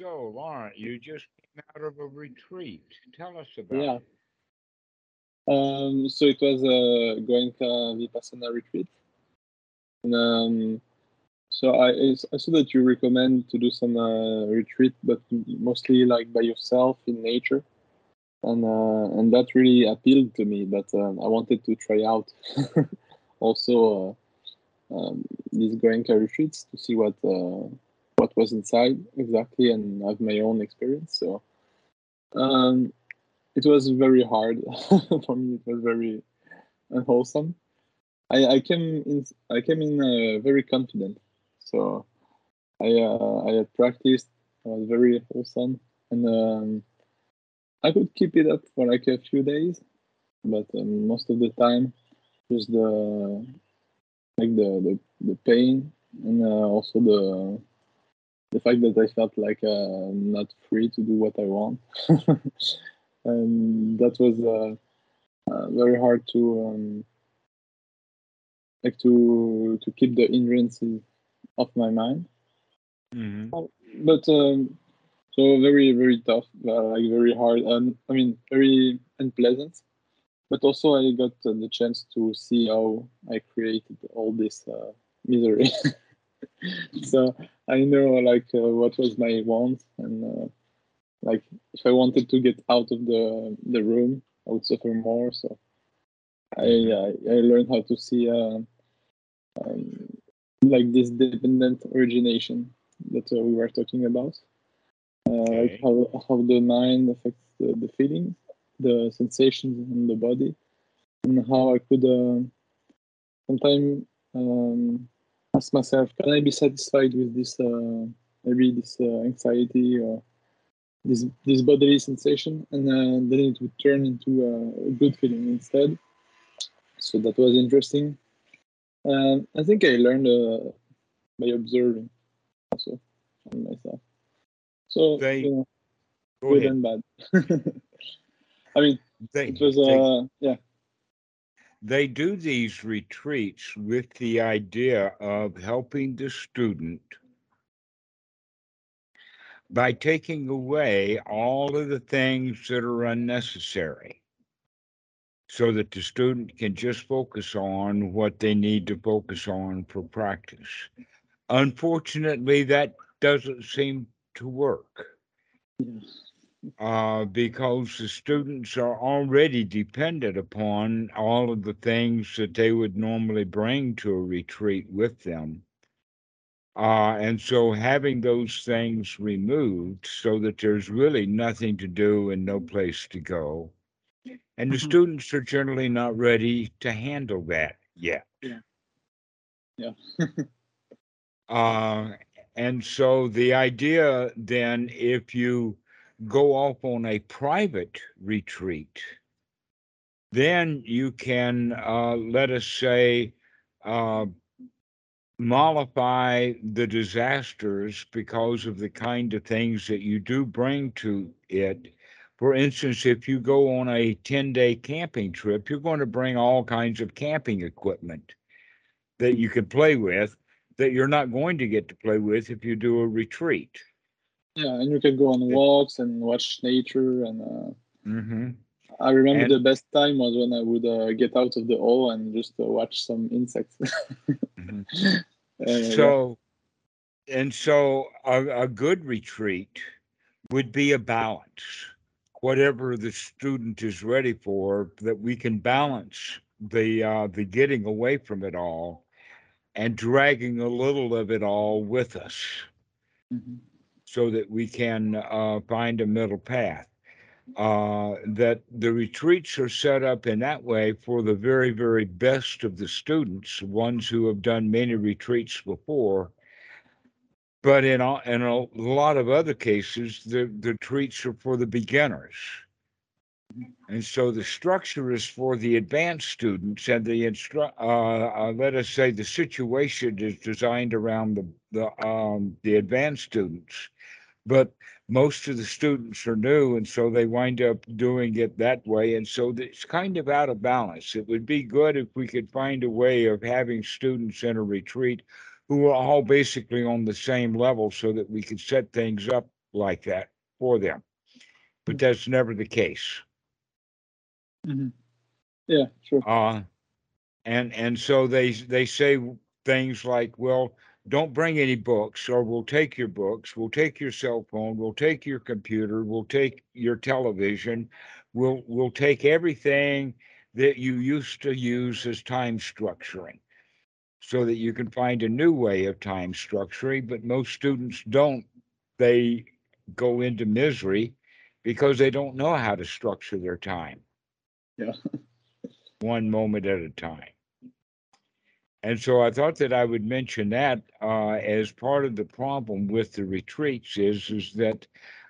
so, Laurent, you just came out of a retreat. Tell us about Yeah. it. Um, so it was a Goenka Vipassana retreat. And um, so I, I saw that you recommend to do some uh, retreat, but mostly like by yourself in nature. And uh, and that really appealed to me. But um, I wanted to try out also uh, um, these Goenka retreats to see what uh, what was inside exactly and have my own experience. So um, it was very hard for me. It was very unwholesome. I, I came in. I came in uh, very confident. So I uh, I had practiced. I was very wholesome, and um, I could keep it up for like a few days, but um, most of the time, just the like the the, the pain and uh, also the the fact that I felt like uh, not free to do what I want. and that was uh, uh, very hard to um, like to to keep the hindrances off my mind. Mm-hmm. But um, so very very tough, uh, like very hard, and I mean very unpleasant. But also I got uh, the chance to see how I created all this uh, misery. so I know like uh, what was my want and uh, like if I wanted to get out of the the room, I would suffer more. So I I, I learned how to see uh, um, like this dependent origination that uh, we were talking about, uh, Okay. like how how the mind affects the, the feelings, the sensations in the body, and how I could uh, sometimes um, ask myself, can I be satisfied with this uh, maybe this uh, anxiety or this this bodily sensation, and uh, then it would turn into a good feeling instead. So that was interesting. Um, I think I learned uh, by observing also on myself. So They- you know, good ahead. and bad. I mean, They, it was they, uh, yeah, they do these retreats with the idea of helping the student by taking away all of the things that are unnecessary so that the student can just focus on what they need to focus on for practice. Unfortunately, that doesn't seem to work uh, because the students are already dependent upon all of the things that they would normally bring to a retreat with them. Uh, and so having those things removed so that there's really nothing to do and no place to go. And the Mhm. students are generally not ready to handle that yet. Yeah. Yeah. uh, and so the idea then, if you go off on a private retreat, then you can, uh, let us say, uh, mollify the disasters because of the kind of things that you do bring to it. For instance, if you go on a 10 day camping trip, you're going to bring all kinds of camping equipment that you can play with that you're not going to get to play with if you do a retreat. Yeah, and you can go on walks and watch nature. And uh, hmm I remember And- the best time was when I would uh, get out of the hole and just uh, watch some insects. Mhm. Uh, yeah. So, and so a, a good retreat would be a balance. Whatever the student is ready for, that we can balance the uh, the getting away from it all and dragging a little of it all with us Mhm. So that we can uh, find a middle path. Uh, that the retreats are set up in that way for the very, very best of the students, ones who have done many retreats before. But in a, in a lot of other cases, the, the retreats are for the beginners. And so the structure is for the advanced students, and the instru- uh, uh, let us say the situation is designed around the the um, the advanced students, but most of the students are new, and so they wind up doing it that way, and so it's kind of out of balance. It would be good if we could find a way of having students in a retreat who are all basically on the same level, so that we could set things up like that for them. But that's never the case. Hmm Yeah, sure. Uh, and and so they they say things like, well, don't bring any books, or we'll take your books, we'll take your cell phone, we'll take your computer, we'll take your television, we'll we'll take everything that you used to use as time structuring so that you can find a new way of time structuring but most students don't. They go into misery because they don't know how to structure their time Yeah. one moment at a time and so i thought that i would mention that uh, as part of the problem with the retreats is is that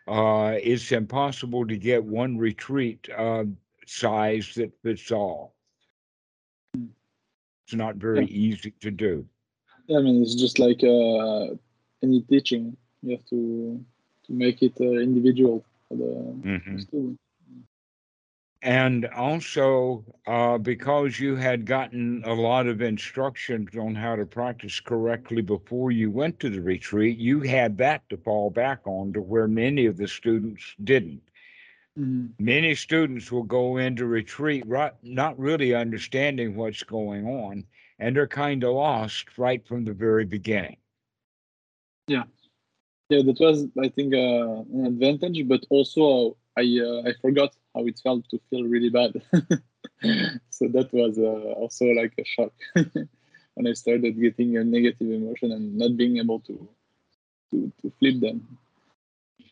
uh, it's impossible to get one retreat uh, size that fits all it's not very easy to do Yeah, I mean, it's just like uh, any teaching. You have to to make it uh, individual for the Mhm. student. And also, uh, because you had gotten a lot of instructions on how to practice correctly before you went to the retreat, you had that to fall back on to where many of the students didn't. Mhm. Many students will go into retreat right, not really understanding what's going on, and they're kind of lost right from the very beginning. Yeah, yeah, that was I think uh, an advantage, but also I uh, I forgot how it felt to feel really bad. so that was uh, also like a shock when I started getting a negative emotion and not being able to to, to flip them.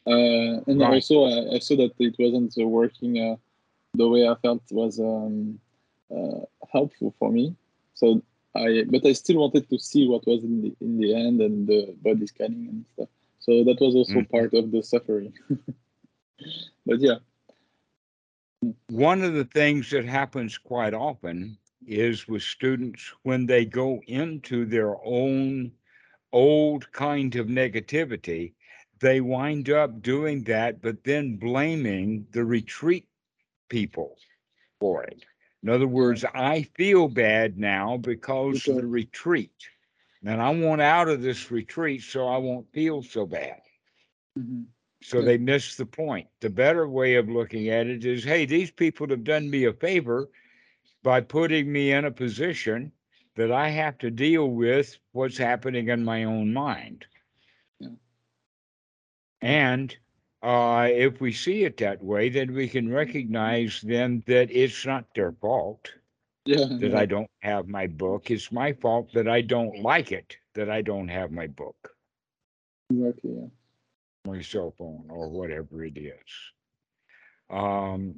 Uh, and Right. also I, I saw that it wasn't uh, working uh, the way I felt was um, uh, helpful for me. So I but I still wanted to see what was in the in the end and the body scanning and stuff. So that was also Mhm. part of the suffering. but yeah, One of the things that happens quite often is with students when they go into their own old kind of negativity, they wind up doing that, but then blaming the retreat people for it. In other words, I feel bad now because of the retreat. And I want out of this retreat so I won't feel so bad. Mhm. So they miss the point. The better way of looking at it is hey, these people have done me a favor by putting me in a position that I have to deal with what's happening in my own mind. Yeah. And uh, if we see it that way, then we can recognize then that it's not their fault yeah, that yeah, I don't have my book. It's my fault that I don't like it, that I don't have my book. exactly. Yeah. My cell phone or whatever it is. Um,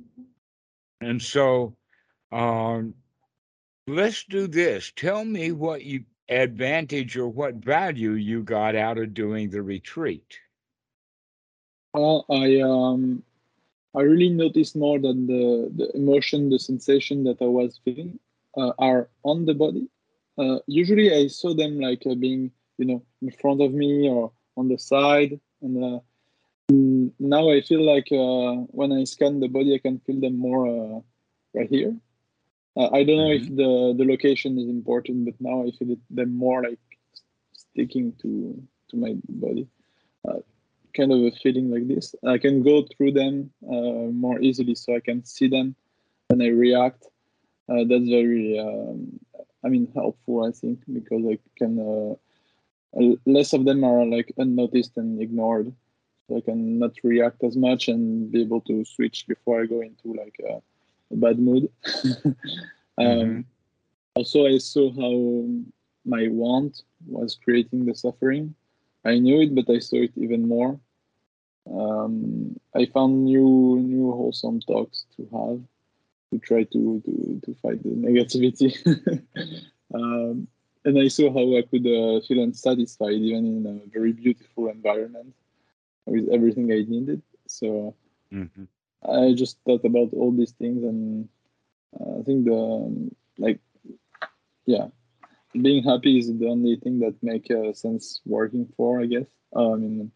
and so um, let's do this. Tell me what you advantage or what value you got out of doing the retreat. Well, I um, I really noticed more that the the emotion, the sensation that I was feeling uh, are on the body. Uh, usually, I saw them like uh, being, you know, in front of me or on the side, and uh, mm, now I feel like uh, when I scan the body, I can feel them more uh, right here. Uh, I don't know if the the location is important, but now I feel it, them more like sticking to to my body. Uh, kind of a feeling like this. I can go through them uh, more easily, so I can see them when I react. Uh, that's very, um, I mean, helpful. I think because I can uh, less of them are like unnoticed and ignored, so I can not react as much and be able to switch before I go into like a, a bad mood. um, Mhm. Also, I saw how my want was creating the suffering. I knew it, but I saw it even more. Um, I found new new wholesome talks to have to try to to, to fight the negativity. um, and I saw how I could uh, feel unsatisfied even in a very beautiful environment with everything I needed. So Mhm. I just thought about all these things, and uh, I think the um, like, yeah, being happy is the only thing that make uh, sense working for. I guess. Uh, I mean,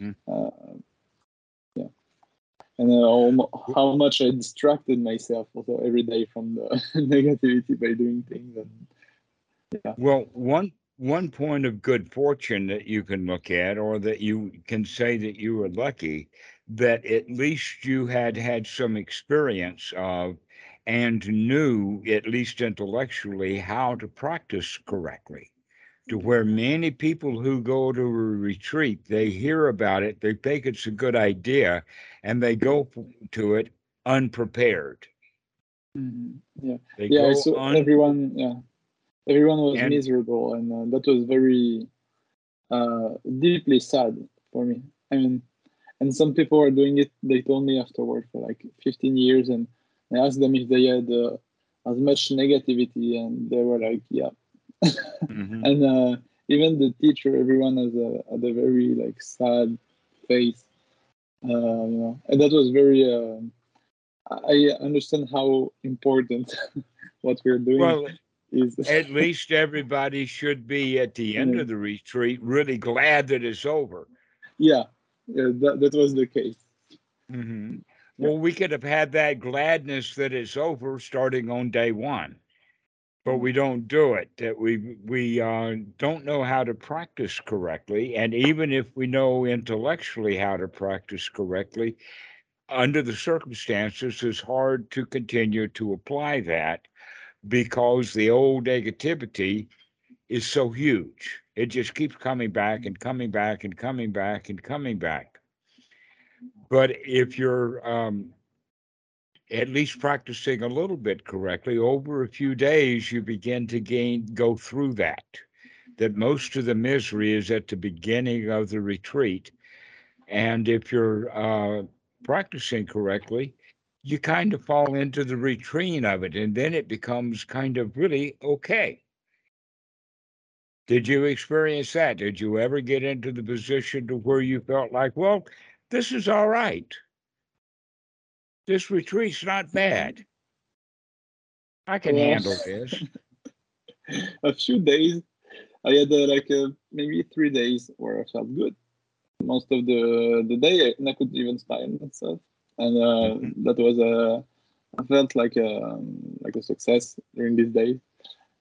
Mm. uh, yeah, and uh, how, how much I distracted myself also every day from the negativity by doing things. And Well, one one point of good fortune that you can look at, or that you can say that you were lucky, that at least you had had some experience of and knew, at least intellectually, how to practice correctly. To where many people who go to a retreat, they hear about it, they think it's a good idea, and they go to it unprepared. Mhm. Yeah, They yeah. go So un- everyone, yeah, everyone was And- miserable, and uh, that was very uh, deeply sad for me. I mean, and some people are doing it. They told me afterward for like 15 years, and I asked them if they had uh, as much negativity, and they were like, "Yeah." Mhm. and uh, even the teacher, everyone has a had a very like sad face, uh, you know, and that was very. Uh, I understand how important what we're doing Well, is. at least everybody should be at the end Yeah. of the retreat really glad that it's over. yeah, yeah that, that was the case. Mhm. Well, we could have had that gladness that it's over starting on day one, but we don't do it. That we we uh, don't know how to practice correctly, and even if we know intellectually how to practice correctly, under the circumstances, it's hard to continue to apply that because the old negativity is so huge. It just keeps coming back and coming back and coming back and coming back. But if you're um, at least practicing a little bit correctly over a few days, you begin to gain go through that. That most of the misery is at the beginning of the retreat, and if you're uh, practicing correctly, you kind of fall into the routine of it, and then it becomes kind of really okay. Did you experience that? Did you ever get into the position to where you felt like, well, this is all right? This retreat's not bad. I can Well- handle this. a few days, I had uh, like uh, maybe three days where I felt good. Most of the the day, and I could even smile myself, and uh, that was a. I felt like a like a success during this day,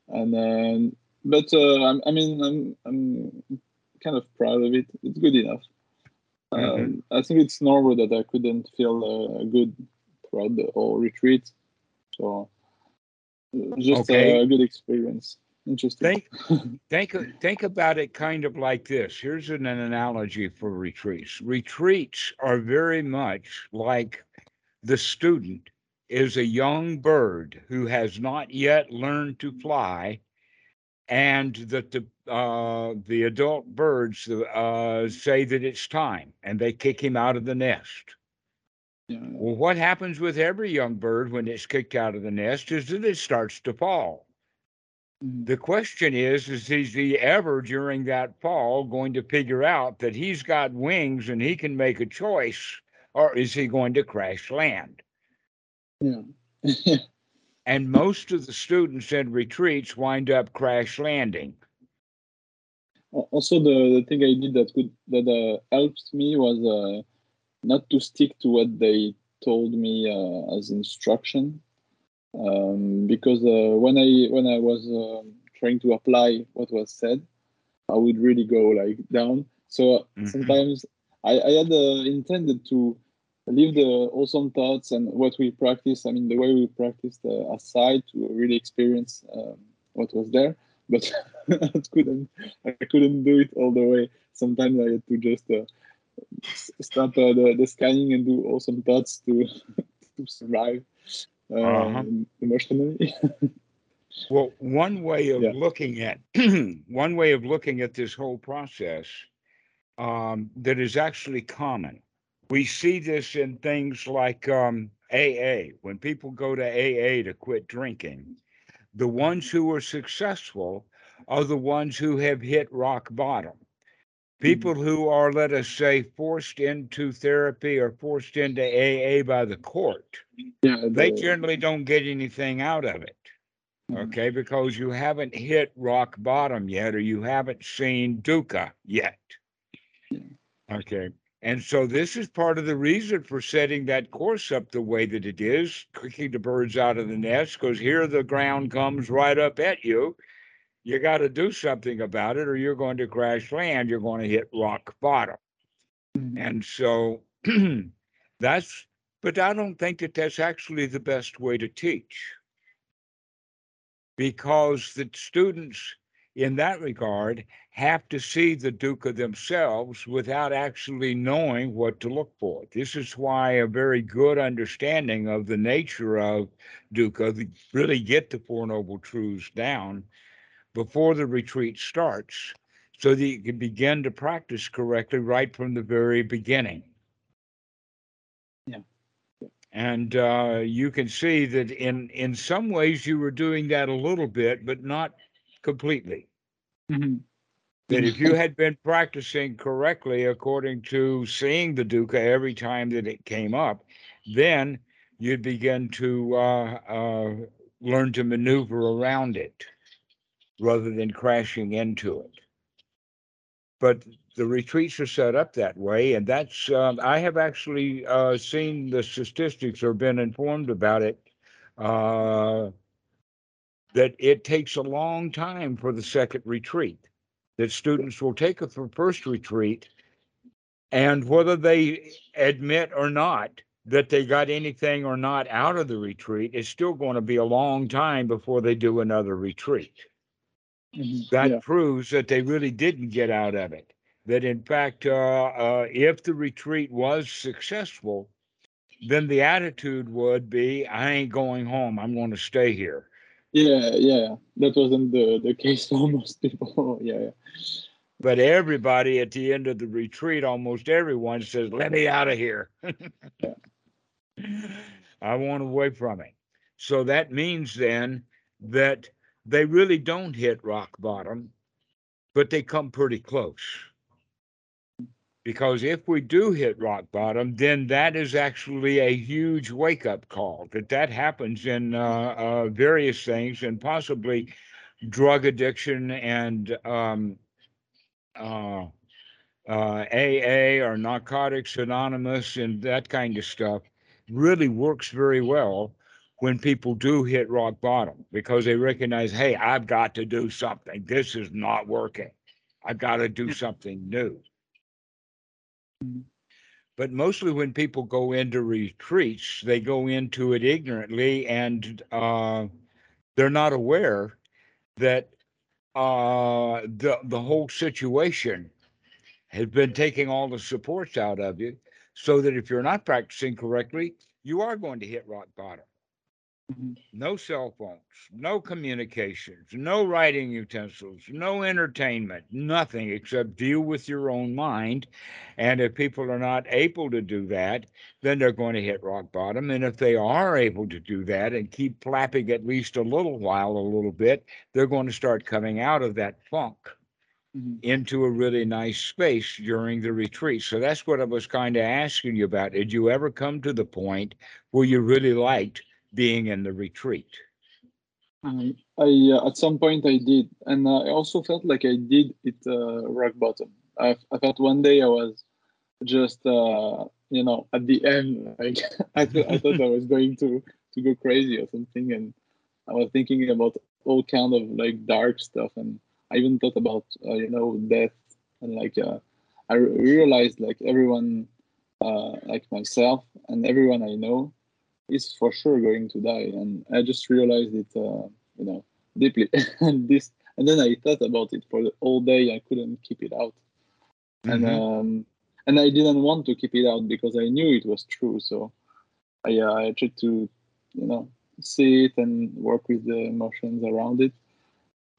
and um, but uh, I'm, I mean I'm I'm kind of proud of it. It's good enough. Um, Mhm. I think it's normal that I couldn't feel uh, good throughout the whole retreat, so uh, just Okay. a good experience. Interesting. Think think think about it kind of like this. Here's an, an analogy for retreats. Retreats are very much like the student is a young bird who has not yet learned to fly, and that the uh, the adult birds uh, say that it's time, and they kick him out of the nest. Yeah. Well, what happens with every young bird when it's kicked out of the nest is that it starts to fall. The question is, is is he ever during that fall going to figure out that he's got wings and he can make a choice, or is he going to crash land? Yeah. And most of the students in retreats wind up crash landing. Also, the, the thing I did that could that uh, helped me was uh, not to stick to what they told me uh, as instruction, um, because uh, when I when I was um trying to apply what was said, I would really go like down. So Mhm. sometimes I, I had uh, intended to leave the wholesome thoughts and what we practice. I mean, the way we practiced uh, aside to really experience um, what was there, but I couldn't. I couldn't do it all the way. Sometimes I had to just uh, stop uh, the, the scanning and do wholesome thoughts to to survive uh, Uh-huh. emotionally. Well, one way of Yeah. looking at one way of looking at this whole process um, that is actually common. We see this in things like um, AA. When people go to AA to quit drinking, the ones who are successful are the ones who have hit rock bottom. People who are, let us say, forced into therapy or forced into AA by the court, yeah, they the- generally don't get anything out of it. Mhm. okay because you haven't hit rock bottom yet or you haven't seen dukkha yet. Okay and so this is part of the reason for setting that course up the way that it is kicking the birds out of the nest because here the ground comes right up at you you got to do something about it or you're going to crash land. You're going to hit rock bottom. Mhm. And so that's, but I don't think that that's actually the best way to teach. Because the students in that regard have to see the dukkha themselves without actually knowing what to look for. This is why a very good understanding of the nature of dukkha, really get the Four Noble Truths down before the retreat starts, so that you can begin to practice correctly right from the very beginning. Yeah. And uh, you can see that in in some ways you were doing that a little bit, but not completely. Mhm. That if you had been practicing correctly according to seeing the dukkha every time that it came up, then you'd begin to uh, uh, learn to maneuver around it rather than crashing into it. But the retreats are set up that way, and that's um, I have actually uh, seen the statistics or been informed about it. Uh, that it takes a long time for the second retreat. That students will take a first retreat, and whether they admit or not that they got anything or not out of the retreat, it's still going to be a long time before they do another retreat Mhm. that Yeah. proves that they really didn't get out of it. That in fact, uh, uh, if the retreat was successful, then the attitude would be, I ain't going home. I'm going to stay here. Yeah, yeah, that wasn't the, the case for most people. yeah, yeah. But everybody at the end of the retreat, almost everyone says, Let me out of here. I want away from it. So that means then that they really don't hit rock bottom, but they come pretty close. Because if we do hit rock bottom, then that is actually a huge wake up call. That that happens in uh, uh, various things, and possibly drug addiction and um, uh, uh, AA or Narcotics Anonymous and that kind of stuff really works very well when people do hit rock bottom because they recognize, hey, I've got to do something. This is not working. I've got to do something new. Mhm. But mostly when people go into retreats, they go into it ignorantly and uh, they're not aware that uh, the the whole situation has been taking all the supports out of you, so that if you're not practicing correctly, you are going to hit rock bottom. Mhm. No cell phones, no communications, no writing utensils, no entertainment, nothing except deal with your own mind. And if people are not able to do that, then they're going to hit rock bottom. And if they are able to do that and keep flapping at least a little while, a little bit, they're going to start coming out of that funk Mhm. into a really nice space during the retreat. So that's what I was kind of asking you about. Did you ever come to the point where you really liked being in the retreat? Um, I uh, at some point I did, and I also felt like I did hit uh, rock bottom. I, I felt one day I was just uh, you know at the end, like I, th- I thought I was going to to go crazy or something, and I was thinking about all kind of like dark stuff, and I even thought about uh, you know death, and like uh, I re- realized like everyone uh, like myself and everyone I know is for sure going to die, and I just realized it, uh, you know, deeply. and this, and then I thought about it for the whole day. I couldn't keep it out, and Mhm. um, and I didn't want to keep it out because I knew it was true. So I, uh, I tried to, you know, see it and work with the emotions around it.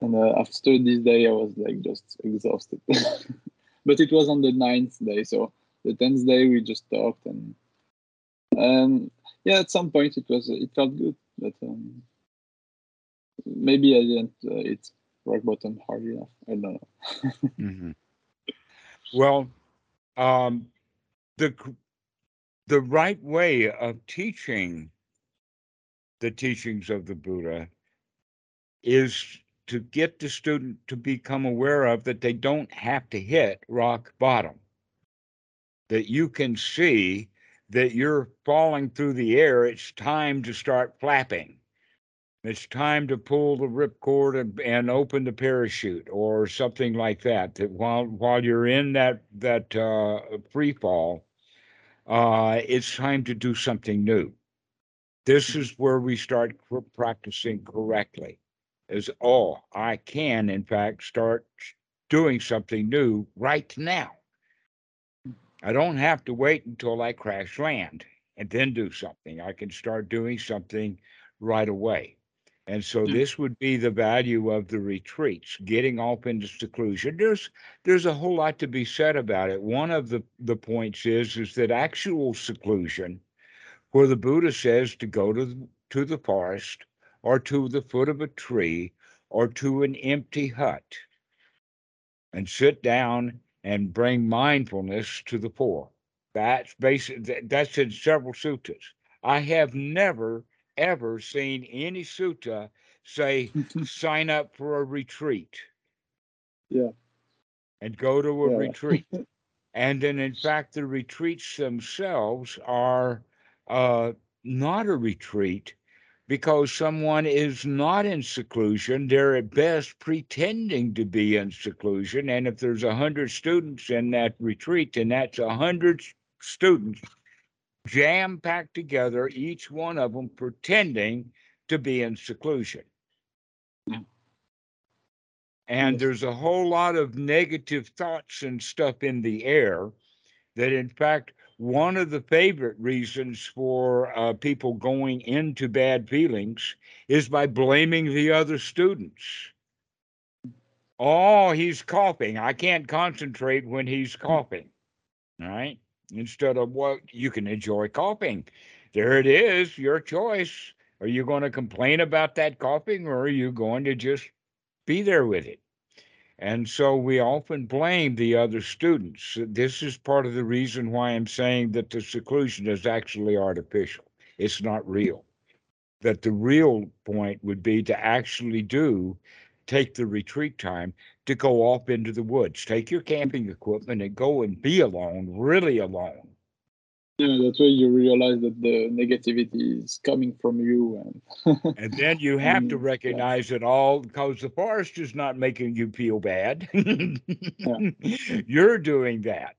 And uh, after this day, I was like just exhausted. but it was on the ninth day, so the tenth day we just talked and and yeah, at some point it was it felt good, but um, maybe I didn't uh, hit rock bottom hard enough. I don't know. Mhm. Well, um, the the right way of teaching the teachings of the Buddha is to get the student to become aware of that they don't have to hit rock bottom. That you can see that you're falling through the air. It's time to start flapping. it's time to pull the ripcord and, and open the parachute or something like that. That while while you're in that that uh, free fall, uh, it's time to do something new. This is where we start cr- practicing correctly. Is oh, I can in fact start doing something new right now. I don't have to wait until I crash land and then do something. I can start doing something right away. And so Yeah. this would be the value of the retreats, getting off into seclusion. There's there's a whole lot to be said about it. One of the, the points is is that actual seclusion, where the Buddha says to go to to the forest or to the foot of a tree or to an empty hut and sit down and bring mindfulness to the poor. That's basic. That's in several suttas. I have never ever seen any sutta say sign up for a retreat. Yeah. And go to a Yeah. retreat. And then, in fact, the retreats themselves are uh, not a retreat because someone is not in seclusion. They're at best pretending to be in seclusion. And if there's a hundred students in that retreat, then that's a hundred students jam packed together, each one of them pretending to be in seclusion. And there's a whole lot of negative thoughts and stuff in the air that, in fact, one of the favorite reasons for uh, people going into bad feelings is by blaming the other students. Oh, he's coughing. I can't concentrate when he's coughing. Right. Instead of what you can enjoy coughing. There it is, your choice. Are you going to complain about that coughing or are you going to just be there with it? And so we often blame the other students. This is part of the reason why I'm saying that the seclusion is actually artificial. It's not real. That the real point would be to actually do take the retreat time to go off into the woods, take your camping equipment and go and be alone, really alone. Yeah, that's why you realize that the negativity is coming from you, and And then you have to Mm, yeah. recognize it all because the forest is not making you feel bad. You're doing that.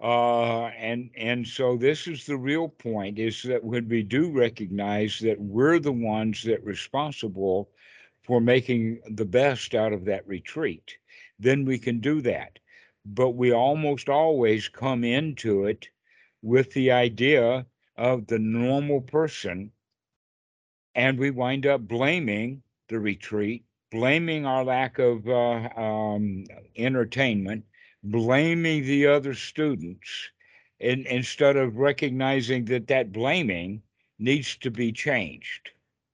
Uh, and and so this is the real point is that when we do recognize that we're the ones that responsible for making the best out of that retreat, then we can do that. But we almost always come into it with the idea of the normal person and we wind up blaming the retreat, blaming our lack of uh, um, entertainment, blaming the other students, and instead of recognizing that that blaming needs to be changed.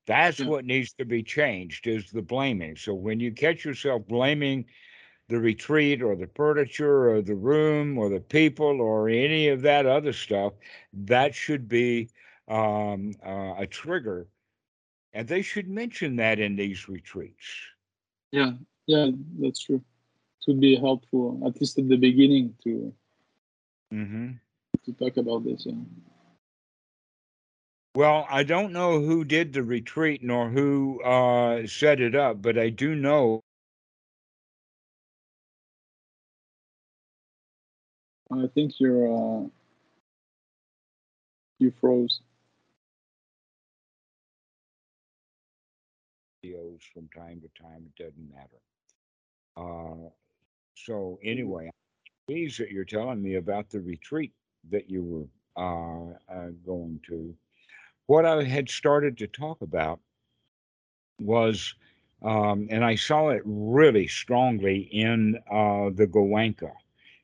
That's Yeah. what needs to be changed is the blaming. So when you catch yourself blaming the retreat or the furniture or the room or the people or any of that other stuff, that should be um, uh, a trigger and they should mention that in these retreats. yeah, yeah, that's true. It would be helpful, at least at the beginning, to mm-hmm. to talk about this. Yeah. Well, I don't know who did the retreat nor who uh, set it up, but I do know I think you're uh, you froze. videos from time to time. It doesn't matter. Uh, so anyway, I'm pleased that you're telling me about the retreat that you were uh, uh, going to. What I had started to talk about was, um, and I saw it really strongly in uh, the Goenka,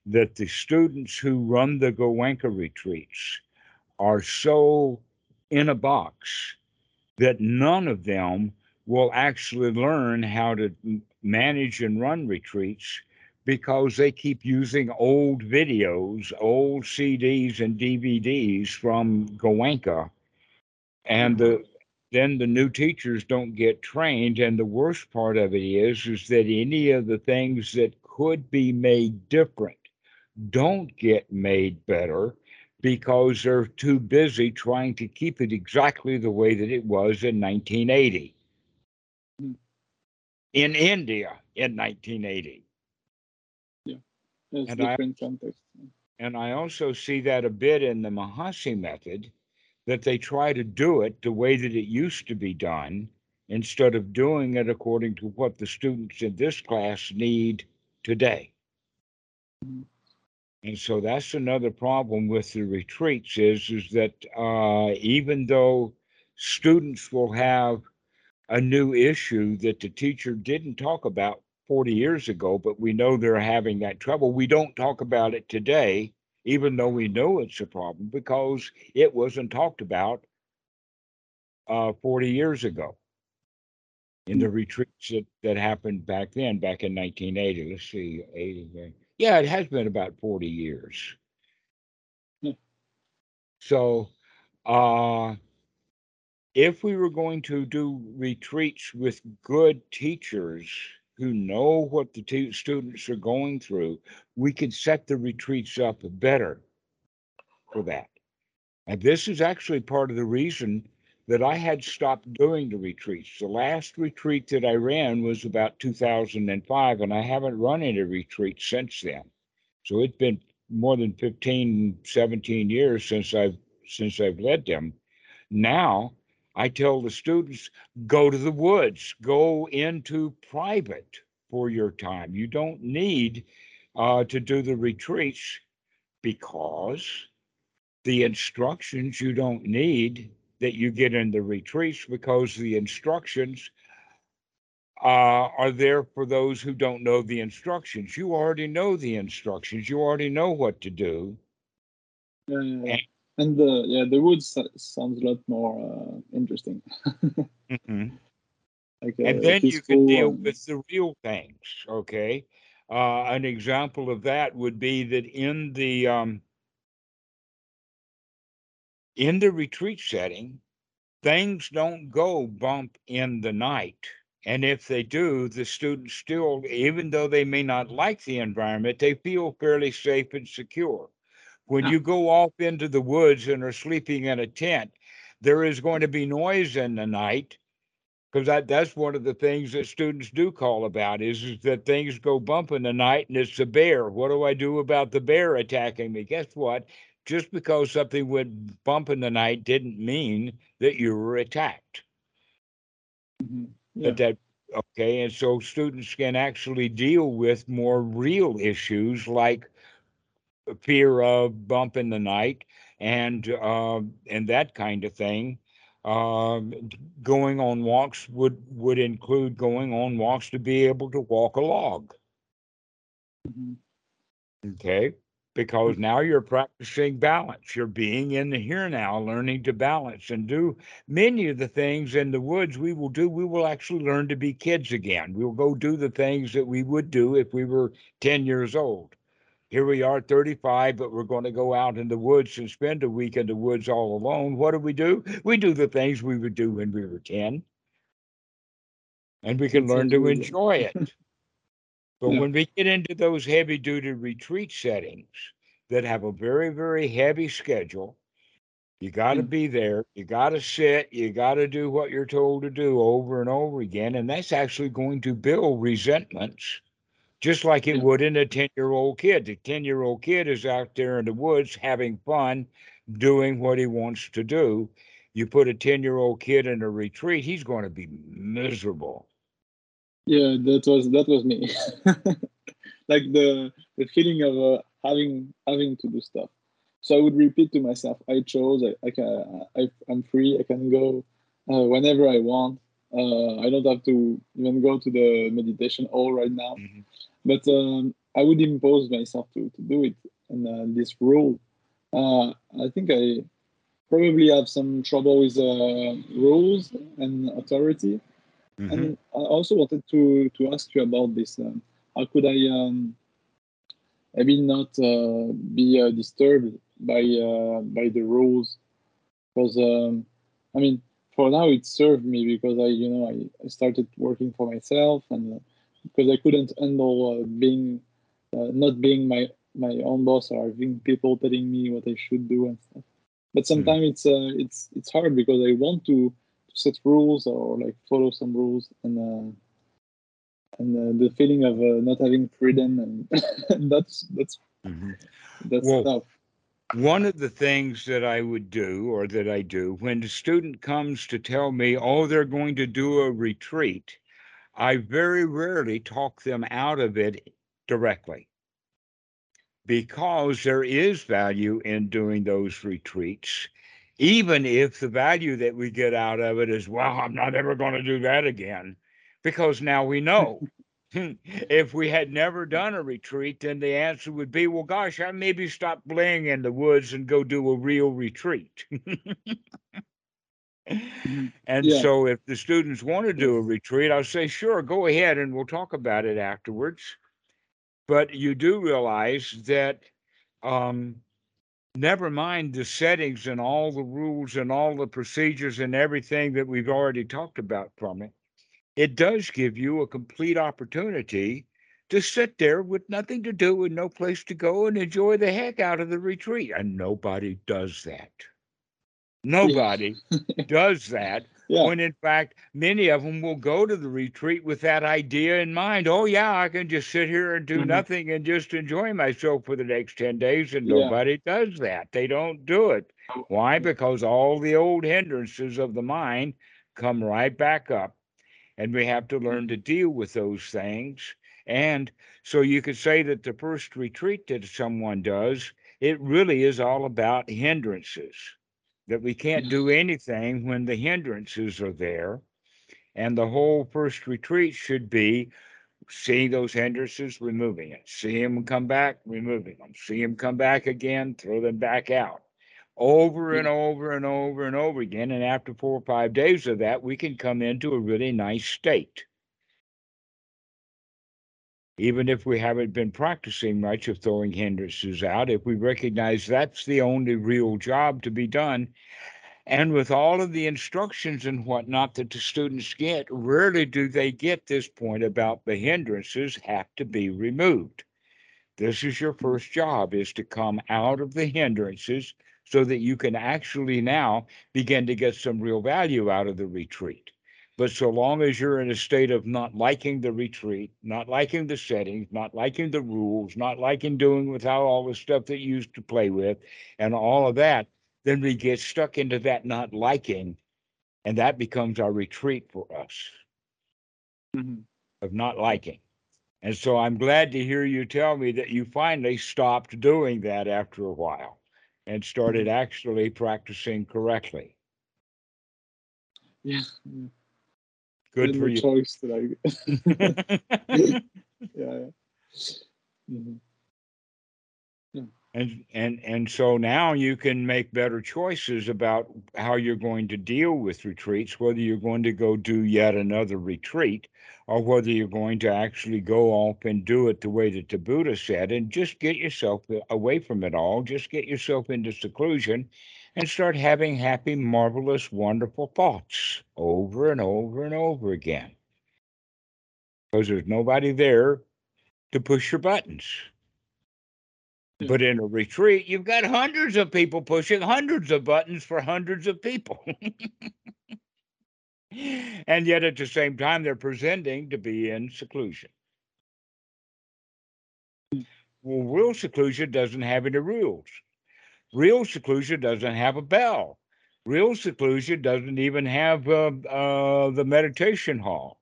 that the students who run the Goenka retreats are so in a box that none of them will actually learn how to manage and run retreats because they keep using old videos, old CDs and DVDs from Goenka. And the mm-hmm. then the new teachers don't get trained. And the worst part of it is, is that any of the things that could be made different don't get made better because they're too busy trying to keep it exactly the way that it was in 1980. in India in 1980. Yeah, it's And I- different context. And I also see that a bit in the Mahasi method, that they try to do it the way that it used to be done instead of doing it according to what the students in this class need today. Mhm. And so that's another problem with the retreats is, is that uh, even though students will have a new issue that the teacher didn't talk about 40 years ago, but we know they're having that trouble. We don't talk about it today, even though we know it's a problem because it wasn't talked about uh, 40 years ago in the retreats that, that happened back then, back in 1980. Let's see, 80, yeah, it has been about 40 years. Hmm. So, uh, if we were going to do retreats with good teachers who know what the t- students are going through, we could set the retreats up better for that. And this is actually part of the reason that I had stopped doing the retreats. The last retreat that I ran was about 2005, and I haven't run any retreats since then. So it's been more than 15, 17 years since I've since I've led them. Now I tell the students, go to the woods, go into private for your time. You don't need uh, to do the retreats because the instructions you don't need that you get in the retreats because the instructions uh, are there for those who don't know the instructions. You already know the instructions. You already know what to do. Yeah, yeah, yeah. And the yeah, the woods sounds a lot more uh, interesting. Like and uh, then you can deal with the real things okay uh, an example of that would be that in the um, in the retreat setting things don't go bump in the night and if they do the students still even though they may not like the environment they feel fairly safe and secure when you go off into the woods and are sleeping in a tent there is going to be noise in the night because that that's one of the things that students do call about is, is that things go bump in the night and it's a bear. What do I do about the bear attacking me? Guess what? Just because something went bump in the night didn't mean that you were attacked. Mhm. Yeah. That that okay, and so students can actually deal with more real issues like fear of bump in the night and uh, and that kind of thing. Um, going on walks would would include going on walks to be able to walk a log. Mhm. Okay. Because now you're practicing balance. You're being in the here now, learning to balance and do many of the things in the woods we will do. We will actually learn to be kids again. We'll go do the things that we would do if we were 10 years old. Here we are, 35, but we're going to go out in the woods and spend a week in the woods all alone. What do we do? We do the things we would do when we were 10. And we can learn to enjoy it. But Yeah. when we get into those heavy duty retreat settings that have a very, very heavy schedule, you got to Mm. be there. You got to sit. You got to do what you're told to do over and over again. And that's actually going to build resentments, just like it Yeah. would in a 10 year old kid. The 10 year old kid is out there in the woods having fun, doing what he wants to do. You put a 10 year old kid in a retreat, he's going to be miserable. Yeah, that was that was me. like the the feeling of uh, having having to do stuff. So I would repeat to myself, I chose. I, I can. I, I'm free. I can go uh, whenever I want. Uh, I don't have to even go to the meditation hall right now. Mhm. But um, I would impose myself to, to do it. And uh, this rule, uh, I think I probably have some trouble with uh, rules and authority. Mhm. And I also wanted to to ask you about this. Um, how could I um, maybe not uh, be uh, disturbed by uh, by the rules? Because um, I mean, for now it served me because I you know I, I started working for myself and uh, because I couldn't handle uh, being uh, not being my my own boss or having people telling me what I should do and stuff. But sometimes it's uh, it's it's hard because I want to set rules or like follow some rules and uh, and uh, the feeling of uh, not having freedom and that's that's Mhm. that's Well, tough. One of the things that I would do or that I do when the student comes to tell me, oh, they're going to do a retreat, I very rarely talk them out of it directly because there is value in doing those retreats, even if the value that we get out of it is, well, I'm not ever going to do that again, because now we know. if we had never done a retreat, then the answer would be, well, gosh, I maybe stop playing in the woods and go do a real retreat. and Yeah. so if the students want to do a retreat, I'll say, sure, go ahead and we'll talk about it afterwards. But you do realize that um, never mind the settings and all the rules and all the procedures and everything that we've already talked about from it, it does give you a complete opportunity to sit there with nothing to do and no place to go and enjoy the heck out of the retreat. And nobody does that. Nobody does that Yeah. when in fact many of them will go to the retreat with that idea in mind oh yeah i can just sit here and do Mhm. nothing and just enjoy myself for the next 10 days and Yeah. nobody does that. They don't do it. Oh, why? Because all the old hindrances of the mind come right back up and we have to learn to deal with those things. And so you could say that the first retreat that someone does it really is all about hindrances that we can't do anything when the hindrances are there. And the whole first retreat should be seeing those hindrances, removing it, see them come back, removing them, see them come back again, throw them back out. Over and over and over and over again. And after four or five days of that, we can come into a really nice state. Even if we haven't been practicing much of throwing hindrances out, if we recognize that's the only real job to be done, and with all of the instructions and whatnot that the students get, rarely do they get this point about the hindrances have to be removed. This is your first job is to come out of the hindrances so that you can actually now begin to get some real value out of the retreat. But so long as you're in a state of not liking the retreat, not liking the settings, not liking the rules, not liking doing without all the stuff that you used to play with, and all of that, then we get stuck into that not liking, and that becomes our retreat for us Mhm. of not liking. And so I'm glad to hear you tell me that you finally stopped doing that after a while and started actually practicing correctly. Yeah. Yeah. Good for you. Choice to like, yeah. yeah. Mhm. and and and so now you can make better choices about how you're going to deal with retreats whether you're going to go do yet another retreat or whether you're going to actually go off and do it the way that the buddha said and just get yourself away from it all just get yourself into seclusion and start having happy marvelous wonderful thoughts over and over and over again because there's nobody there to push your buttons hmm. but in a retreat, you've got hundreds of people pushing hundreds of buttons for hundreds of people. and yet at the same time, they're presenting to be in seclusion. Hmm. Well, real seclusion doesn't have any rules. Real seclusion doesn't have a bell. Real seclusion doesn't even have uh, uh, the meditation hall.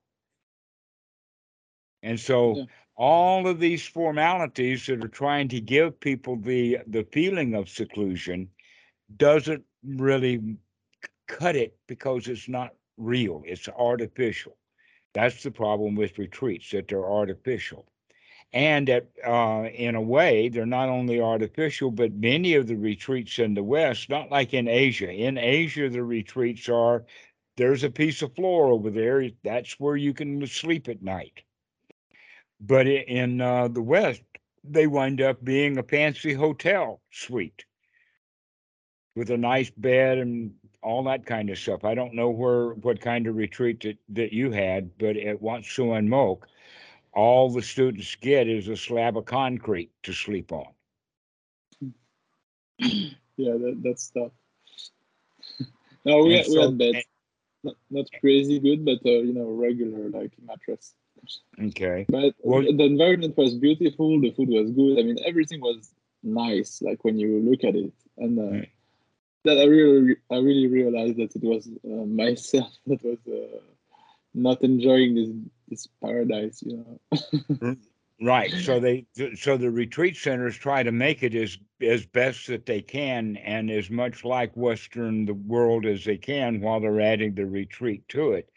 And so Yeah. all of these formalities that are trying to give people the the feeling of seclusion doesn't really cut it because it's not real. It's artificial. That's the problem with retreats that they're artificial. And that uh, in a way, they're not only artificial, but many of the retreats in the West, not like in Asia. In Asia, the retreats are there's a piece of floor over there. That's where you can sleep at night. But in uh, the West, they wind up being a fancy hotel suite with a nice bed and all that kind of stuff. I don't know where what kind of retreat that, that you had, but at Wat Suan Mokkh, all the students get is a slab of concrete to sleep on. Yeah, that, that's tough. no, we had, we had beds. Not, not crazy good, but uh, you know, regular like mattress. Okay. But Well- the environment was beautiful. The food was good. I mean, everything was nice. Like when you look at it, and uh, Mm. that I really, I really realized that it was uh, myself that was uh, not enjoying this this paradise. You know. Right. So they so the retreat centers try to make it as as best that they can and as much like Western the world as they can while they're adding the retreat to it.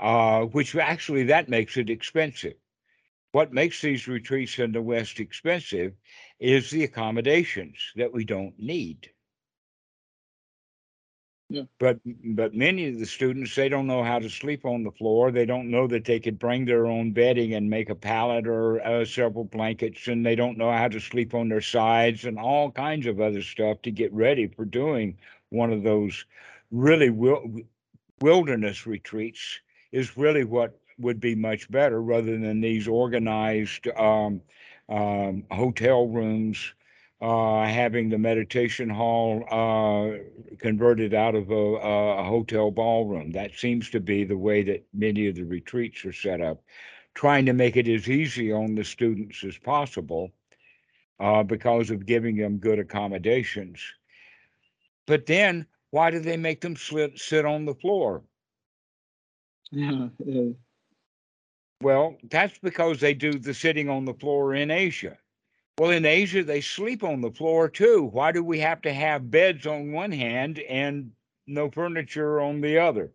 Uh, which actually that makes it expensive. What makes these retreats in the West expensive is the accommodations that we don't need. Yeah. But but many of the students they don't know how to sleep on the floor. They don't know that they could bring their own bedding and make a pallet or uh, several blankets, and they don't know how to sleep on their sides and all kinds of other stuff to get ready for doing one of those really wil- wilderness retreats. Is really what would be much better rather than these organized um, um, hotel rooms uh, having the meditation hall uh, converted out of a, a hotel ballroom. That seems to be the way that many of the retreats are set up, trying to make it as easy on the students as possible uh, because of giving them good accommodations. But then, why do they make them sit, sit on the floor? Yeah. yeah. Well, that's because they do the sitting on the floor in Asia. Well, in Asia, they sleep on the floor too. Why do we have to have beds on one hand and no furniture on the other?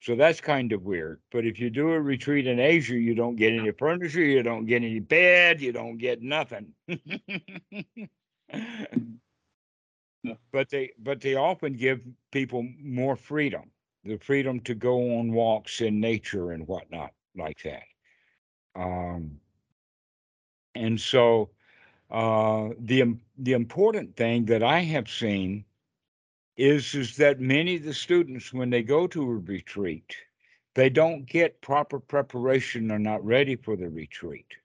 So that's kind of weird. But if you do a retreat in Asia, you don't get any furniture, you don't get any bed, you don't get nothing. but they but they often give people more freedom, the freedom to go on walks in nature and whatnot like that. Um, and so uh, the the important thing that I have seen is is that many of the students when they go to a retreat, they don't get proper preparation. They're not ready for the retreat.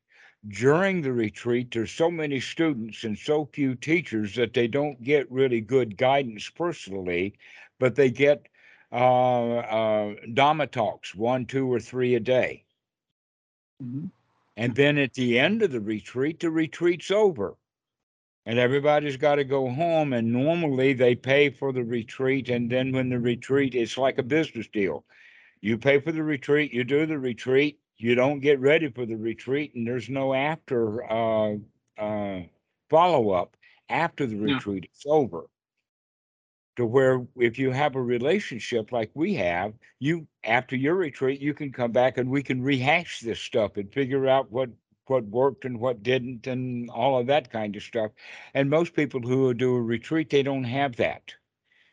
During the retreat, there's so many students and so few teachers that they don't get really good guidance personally, but they get uh, uh, Dhamma talks, one, two, or three a day. Mhm. And then at the end of the retreat, the retreat's over. And everybody's got to go home. And normally they pay for the retreat. And then when the retreat, it's like a business deal. You pay for the retreat, you do the retreat, you don't get ready for the retreat, and there's no after uh, uh, follow up after the retreat is over. To where if you have a relationship like we have, you after your retreat, you can come back and we can rehash this stuff and figure out what what worked and what didn't and all of that kind of stuff. And most people who do a retreat, they don't have that.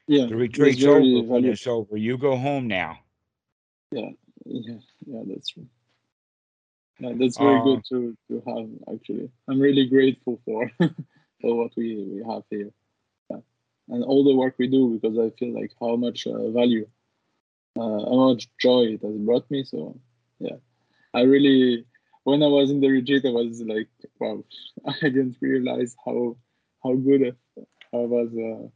Yeah. The retreat's over when it's over. You go home now. Yeah, yeah, yeah, that's true. Yeah, that's very Uh, good to to have. Actually, I'm really grateful for for what we we have here. And all the work we do because I feel like how much uh, value, uh, how much joy it has brought me. So, yeah, I really when I was in the retreat, I was like, wow, I didn't realize how how good I was. Uh,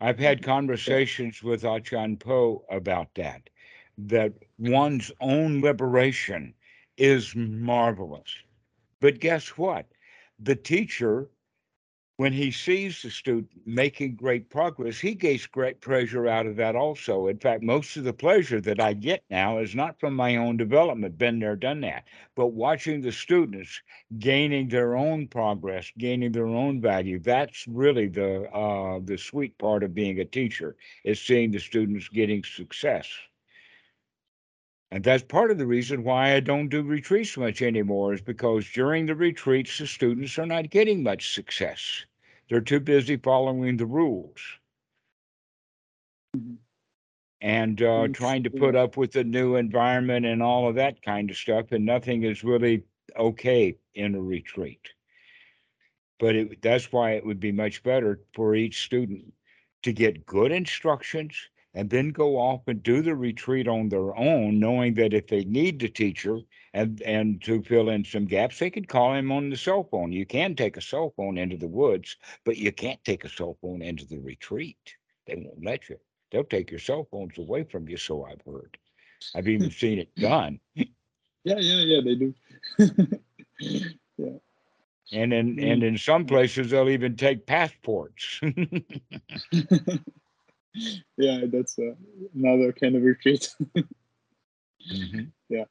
I've had conversations with Achan Po about that, that one's own liberation is marvelous. But guess what? The teacher, when he sees the student making great progress, he gets great pleasure out of that also. In fact, most of the pleasure that I get now is not from my own development, been there, done that, but watching the students gaining their own progress, gaining their own value. That's really the uh, the sweet part of being a teacher is seeing the students getting success. And that's part of the reason why I don't do retreats much anymore, is because during the retreats, the students are not getting much success. They're too busy following the rules Mhm. and uh, trying to put up with the new environment and all of that kind of stuff. And nothing is really okay in a retreat. But it, that's why it would be much better for each student to get good instructions and then go off and do the retreat on their own, knowing that if they need the teacher and and to fill in some gaps, they can call him on the cell phone. You can take a cell phone into the woods, but you can't take a cell phone into the retreat. They won't let you. They'll take your cell phones away from you, so I've heard. I've even seen it done. Yeah, yeah, yeah, they do. Yeah. And in Mm. and in some places they'll even take passports. yeah, that's uh, another kind of retreat. Mhm. Yeah.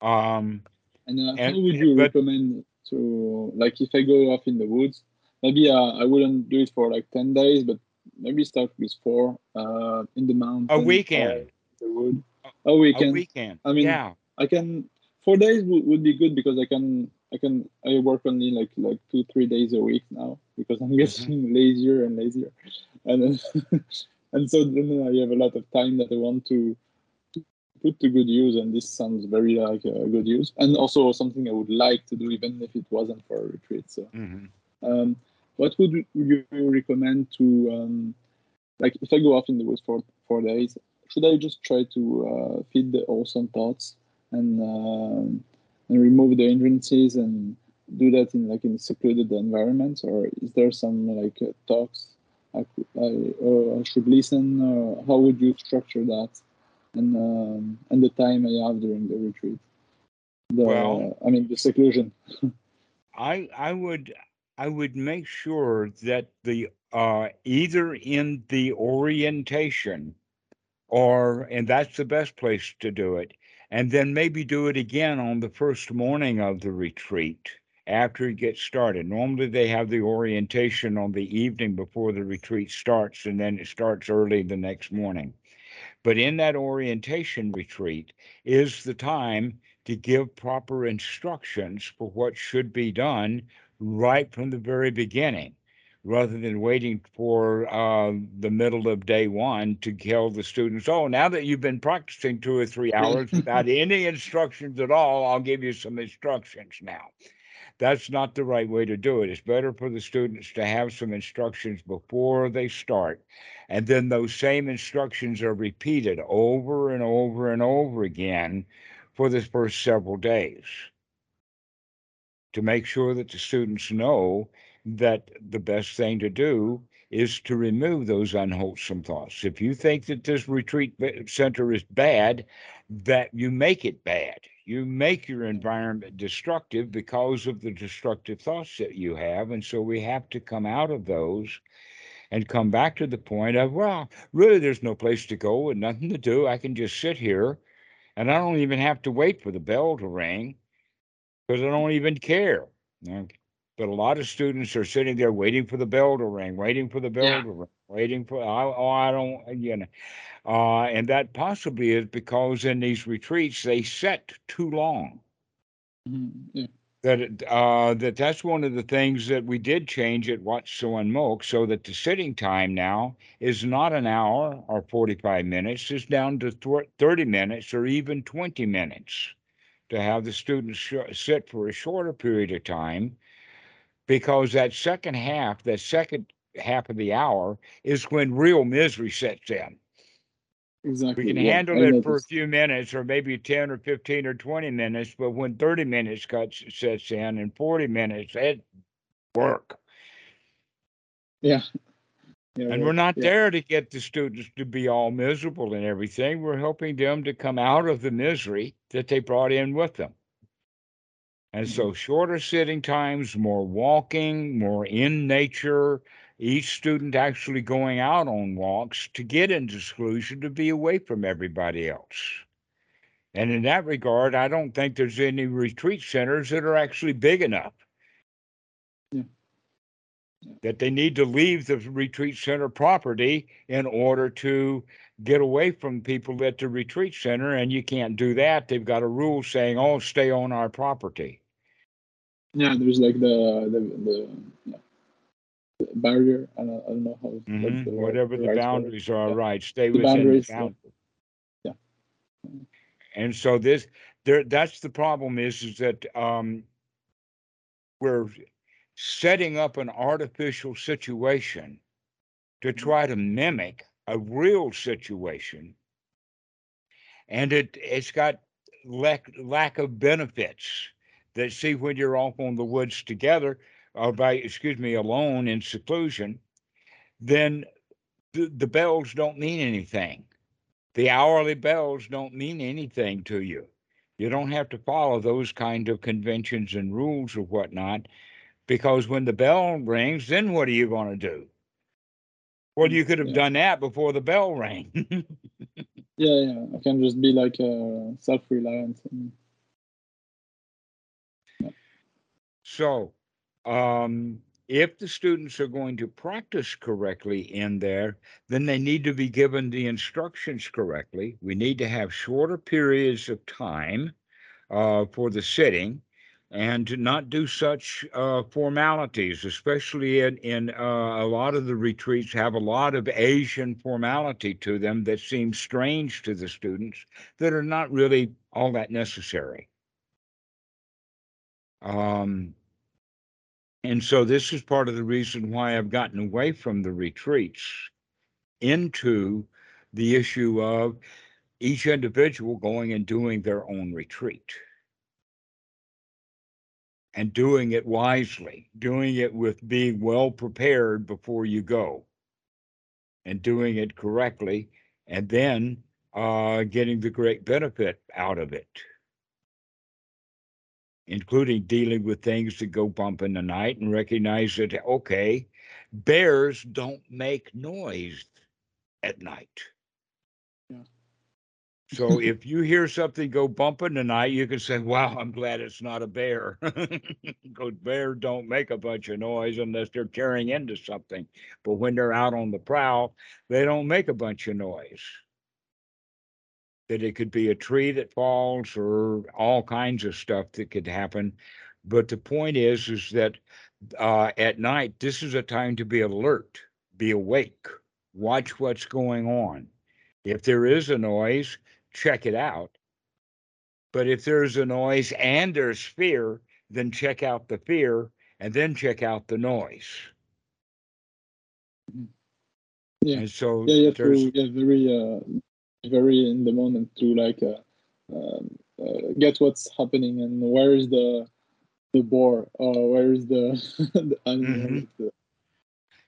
Um And uh, how And- would you but- recommend to like if I go off in the woods? Maybe uh, I wouldn't do it for like ten days, but maybe start with four uh, in the mountain. a weekend. The wood. A A weekend. weekend. I mean, yeah. I can four days would, would be good because I can I can I work only like like two three days a week now because I'm getting lazier and lazier, and then, and so then I have a lot of time that I want to put to good use, and this sounds very like a good use, and also something I would like to do even if it wasn't for a retreat. So, Mhm. um, what would you recommend to um, like if I go off in the woods for four days? Should I just try to uh, feed the wholesome thoughts and um, and remove the hindrances and do that in like in secluded environments, or is there some like uh, talks I, I, or I should listen? Or how would you structure that? And um, and the time I have during the retreat. The, Well- I mean the seclusion. I I would I would make sure that the uh either in the orientation or and that's the best place to do it and then maybe do it again on the first morning of the retreat after it gets started. Normally they have the orientation on the evening before the retreat starts and then it starts early the next morning. But in that orientation retreat is the time to give proper instructions for what should be done right from the very beginning rather than waiting for uh, the middle of day one to tell the students, oh, now that you've been practicing two or three hours without any instructions at all, I'll give you some instructions now. That's not the right way to do it. It's better for the students to have some instructions before they start. And then those same instructions are repeated over and over and over again for the first several days to make sure that the students know that the best thing to do is to remove those unwholesome thoughts. If you think that this retreat center is bad, that you make it bad. You make your environment destructive because of the destructive thoughts that you have. And so we have to come out of those and come back to the point of, well, really, there's no place to go and nothing to do. I can just sit here and I don't even have to wait for the bell to ring because I don't even care. Okay. But a lot of students are sitting there waiting for the bell to ring, waiting for the bell Yeah. to ring, waiting for, I, oh, I don't, you know. Uh, and that possibly is because in these retreats, they set too long. Mhm, Yeah. That it, uh, that that's one of the things that we did change at Wat Suan Mokkh, so that the sitting time now is not an hour or 45 minutes, it's down to thir- 30 minutes or even 20 minutes to have the students sh- sit for a shorter period of time because that second half, that second half of the hour is when real misery sets in. Exactly. We can yeah, handle I it for a few minutes or maybe 10 or 15 or 20 minutes, but when 30 minutes cuts sets in and 40 minutes, it work. Yeah. Yeah, And we're not yeah. there to get the students to be all miserable and everything. We're helping them to come out of the misery that they brought in with them. And so mm-hmm. shorter sitting times, more walking, more in nature, each student actually going out on walks to get into seclusion to be away from everybody else. And in that regard, I don't think there's any retreat centers that are actually big enough. Yeah. Yeah. That they need to leave the retreat center property in order to get away from people at the retreat center. And you can't do that. They've got a rule saying, oh, stay on our property. Yeah, there's like the the, the, yeah, the barrier. I don't, I don't know how. Mhm, the Whatever the word. boundaries are, Yeah. right, stay The within the boundaries, yeah. boundaries. Yeah. And so this, there, that's the problem is, is that, um, we're setting up an artificial situation to Mm-hmm. try to mimic a real situation. And it, it's got lack, lack of benefits that see when you're off on the woods together, or by, excuse me, alone in seclusion, then the, the bells don't mean anything. The hourly bells don't mean anything to you. You don't have to follow those kind of conventions and rules or whatnot, because when the bell rings, then what are you going to do? Well, you could have Yeah. done that before the bell rang. Yeah, yeah. I can just be like uh, self-reliant. And, So, um, if the students are going to practice correctly in there, then they need to be given the instructions correctly. We need to have shorter periods of time uh, for the sitting and to not do such uh, formalities, especially in, in uh, a lot of the retreats have a lot of Asian formality to them that seems strange to the students that are not really all that necessary. Um, and so this is part of the reason why I've gotten away from the retreats into the issue of each individual going and doing their own retreat. And doing it wisely, doing it with being well prepared before you go. And doing it correctly, and then uh, getting the great benefit out of it including dealing with things that go bump in the night and recognize that, okay, bears don't make noise at night. Yeah. So if you hear something go bump in the night, you can say, wow, I'm glad it's not a bear. Because bears don't make a bunch of noise unless they're tearing into something. But when they're out on the prowl, they don't make a bunch of noise that it could be a tree that falls or all kinds of stuff that could happen. But the point is, is that uh, at night, this is a time to be alert, be awake, watch what's going on. If there is a noise, check it out. But if there's a noise and there's fear, then check out the fear and then check out the noise. Yeah. And so yeah, you have get very, uh, very in the moment to like uh, um, uh, get what's happening and where is the the boar or where is the, the. Mhm. the-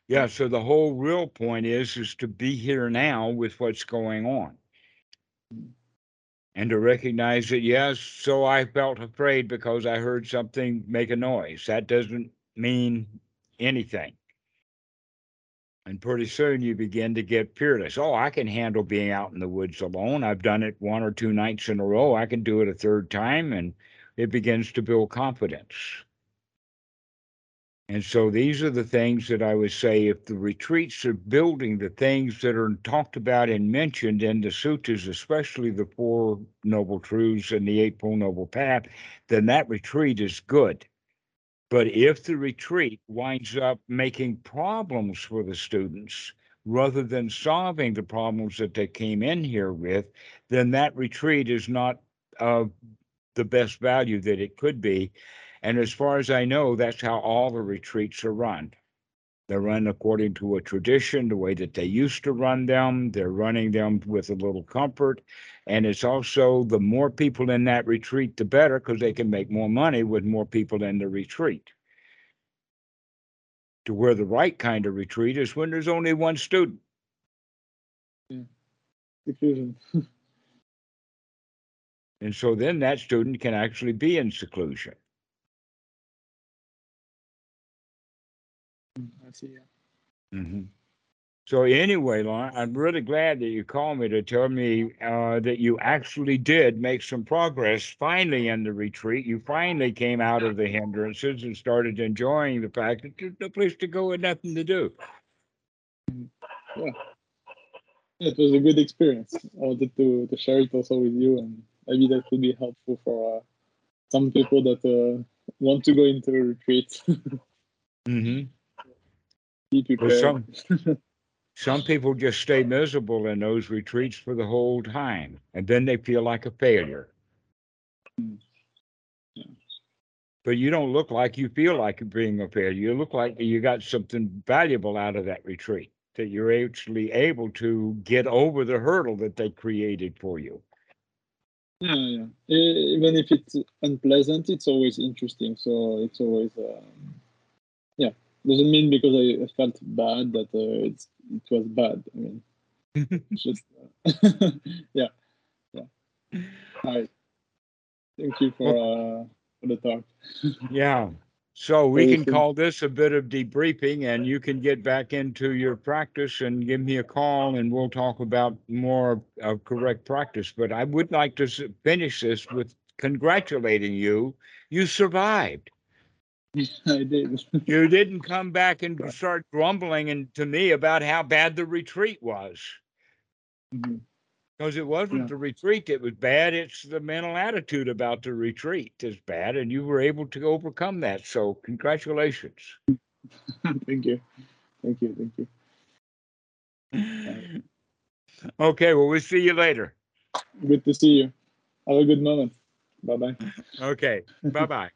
Yeah, so the whole real point is is to be here now with what's going on. And to recognize that yes, so I felt afraid because I heard something make a noise. That doesn't mean anything. And pretty soon you begin to get fearless. Oh, I can handle being out in the woods alone. I've done it one or two nights in a row. I can do it a third time, and it begins to build confidence. And so these are the things that I would say if the retreats are building the things that are talked about and mentioned in the sutras, especially the Four Noble Truths and the Eightfold Noble Path, then that retreat is good. But if the retreat winds up making problems for the students rather than solving the problems that they came in here with, then that retreat is not of the best value that it could be. And as far as I know, that's how all the retreats are run. They're run according to a tradition, the way that they used to run them. They're running them with a little comfort. And it's also the more people in that retreat, the better, because they can make more money with more people in the retreat. To where the right kind of retreat is when there's only one student. seclusion. And so then that student can actually be in seclusion. See. Yeah. hmm So anyway, Laurent, I'm really glad that you called me to tell me uh, that you actually did make some progress finally in the retreat. You finally came out of the hindrances and started enjoying the fact that there's no place to go and nothing to do. Yeah, it was a good experience. I wanted to, to share it also with you, and maybe that could be helpful for uh, some people that uh, want to go into a retreat. prepared. some some people just stay miserable in those retreats for the whole time, and then they feel like a failure. Mm. Yeah. But you don't look like you feel like being a failure. You look like you got something valuable out of that retreat. That you're actually able to get over the hurdle that they created for you. Yeah, yeah. Even if it's unpleasant, it's always interesting. So it's always, um. Doesn't mean because I felt bad that uh, it's it was bad. I mean, just uh, yeah, yeah. All right. Thank you for uh, for the talk. Yeah. So we can call this a bit of debriefing and you can get back into your practice and give me a call and we'll talk about more of correct practice. But I would like to finish this with congratulating you. You survived. I did. You didn't come back and start grumbling and to me about how bad the retreat was. Mhm. Because it wasn't Yeah. the retreat that was bad, it's the mental attitude about the retreat is bad, and you were able to overcome that. So congratulations. thank you, thank you, thank you. Okay, well, we'll see you later. Good to see you. Have a good moment. Bye bye. Okay, bye-bye.